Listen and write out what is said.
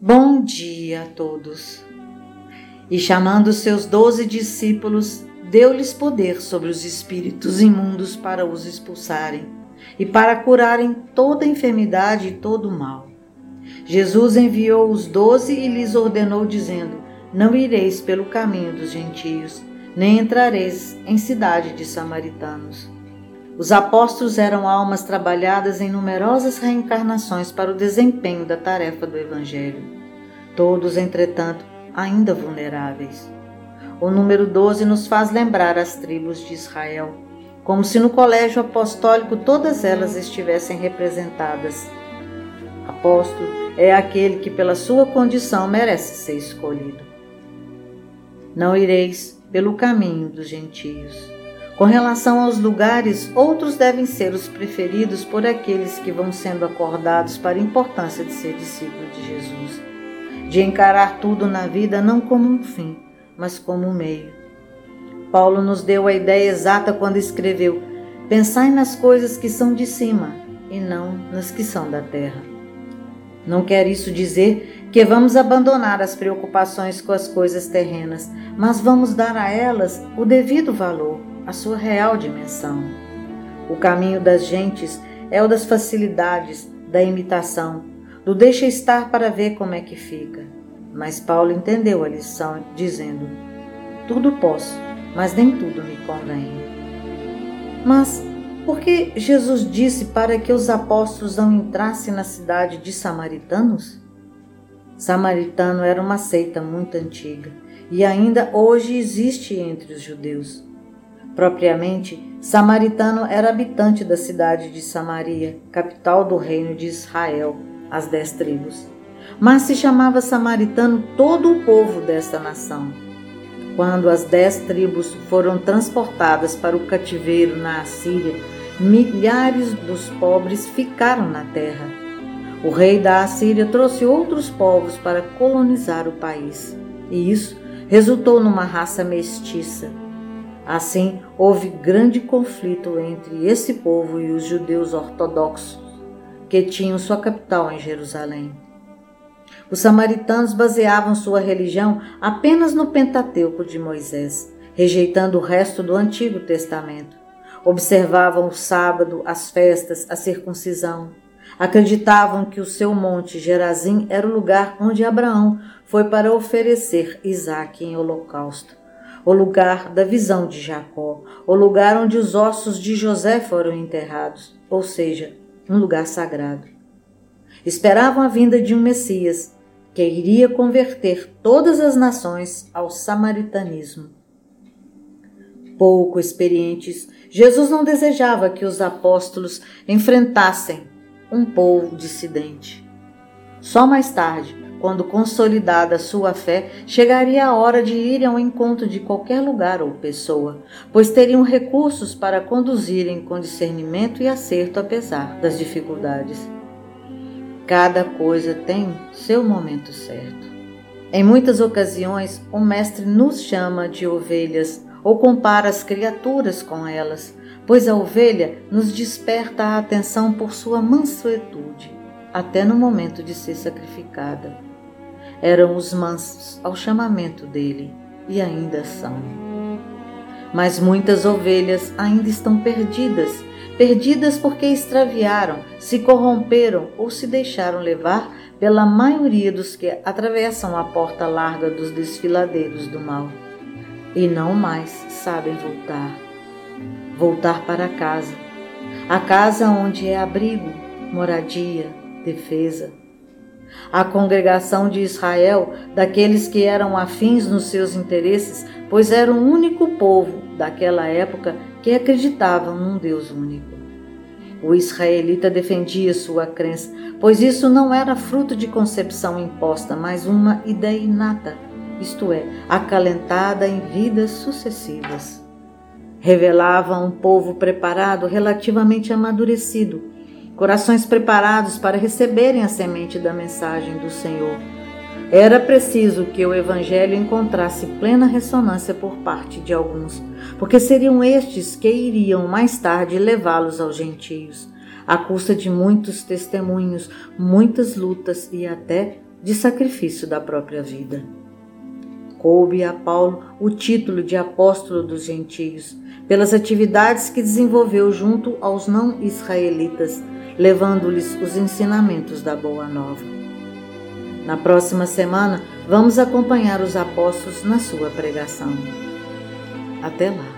Bom dia a todos. E chamando seus doze discípulos, deu-lhes poder sobre os espíritos imundos para os expulsarem e para curarem toda enfermidade e todo mal. Jesus enviou os doze e lhes ordenou, dizendo: Não ireis pelo caminho dos gentios, nem entrareis em cidade de samaritanos os apóstolos eram almas trabalhadas em numerosas reencarnações para o desempenho da tarefa do Evangelho. Todos, entretanto, ainda vulneráveis. O número 12 nos faz lembrar as tribos de Israel, como se no colégio apostólico todas elas estivessem representadas. Apóstolo é aquele que, pela sua condição, merece ser escolhido. Não ireis pelo caminho dos gentios com relação aos lugares, outros devem ser os preferidos por aqueles que vão sendo acordados para a importância de ser discípulo de Jesus, de encarar tudo na vida não como um fim, mas como um meio. Paulo nos deu a ideia exata quando escreveu: Pensai nas coisas que são de cima e não nas que são da terra. Não quer isso dizer que vamos abandonar as preocupações com as coisas terrenas, mas vamos dar a elas o devido valor a sua real dimensão. O caminho das gentes é o das facilidades, da imitação, do deixa estar para ver como é que fica. Mas Paulo entendeu a lição, dizendo: Tudo posso, mas nem tudo me convém. Mas por que Jesus disse para que os apóstolos não entrassem na cidade de samaritanos? Samaritano era uma seita muito antiga e ainda hoje existe entre os judeus. Propriamente, Samaritano era habitante da cidade de Samaria, capital do reino de Israel, as dez tribos. Mas se chamava Samaritano todo o povo desta nação. Quando as dez tribos foram transportadas para o cativeiro na Assíria, milhares dos pobres ficaram na terra. O rei da Assíria trouxe outros povos para colonizar o país, e isso resultou numa raça mestiça Assim, houve grande conflito entre esse povo e os judeus ortodoxos, que tinham sua capital em Jerusalém. Os samaritanos baseavam sua religião apenas no Pentateuco de Moisés, rejeitando o resto do Antigo Testamento. Observavam o sábado, as festas, a circuncisão. Acreditavam que o seu monte Gerazim era o lugar onde Abraão foi para oferecer Isaque em holocausto o lugar da visão de Jacó, o lugar onde os ossos de José foram enterrados, ou seja, um lugar sagrado. Esperavam a vinda de um Messias que iria converter todas as nações ao samaritanismo. Pouco experientes, Jesus não desejava que os apóstolos enfrentassem um povo dissidente. Só mais tarde, quando consolidada sua fé, chegaria a hora de ir ao encontro de qualquer lugar ou pessoa, pois teriam recursos para conduzirem com discernimento e acerto apesar das dificuldades. Cada coisa tem seu momento certo. Em muitas ocasiões, o Mestre nos chama de ovelhas ou compara as criaturas com elas, pois a ovelha nos desperta a atenção por sua mansuetude, até no momento de ser sacrificada eram os mansos ao chamamento dele e ainda são. Mas muitas ovelhas ainda estão perdidas, perdidas porque extraviaram, se corromperam ou se deixaram levar pela maioria dos que atravessam a porta larga dos desfiladeiros do mal e não mais sabem voltar. Voltar para casa, a casa onde é abrigo, moradia, defesa, a congregação de Israel, daqueles que eram afins nos seus interesses, pois era o único povo daquela época que acreditavam num Deus único. O israelita defendia sua crença, pois isso não era fruto de concepção imposta, mas uma ideia inata, isto é, acalentada em vidas sucessivas. Revelava um povo preparado, relativamente amadurecido, corações preparados para receberem a semente da mensagem do Senhor. Era preciso que o Evangelho encontrasse plena ressonância por parte de alguns, porque seriam estes que iriam mais tarde levá-los aos gentios, à custa de muitos testemunhos, muitas lutas e até de sacrifício da própria vida. Coube a Paulo o título de apóstolo dos gentios, pelas atividades que desenvolveu junto aos não israelitas, levando-lhes os ensinamentos da Boa Nova. Na próxima semana, vamos acompanhar os apóstolos na sua pregação. Até lá!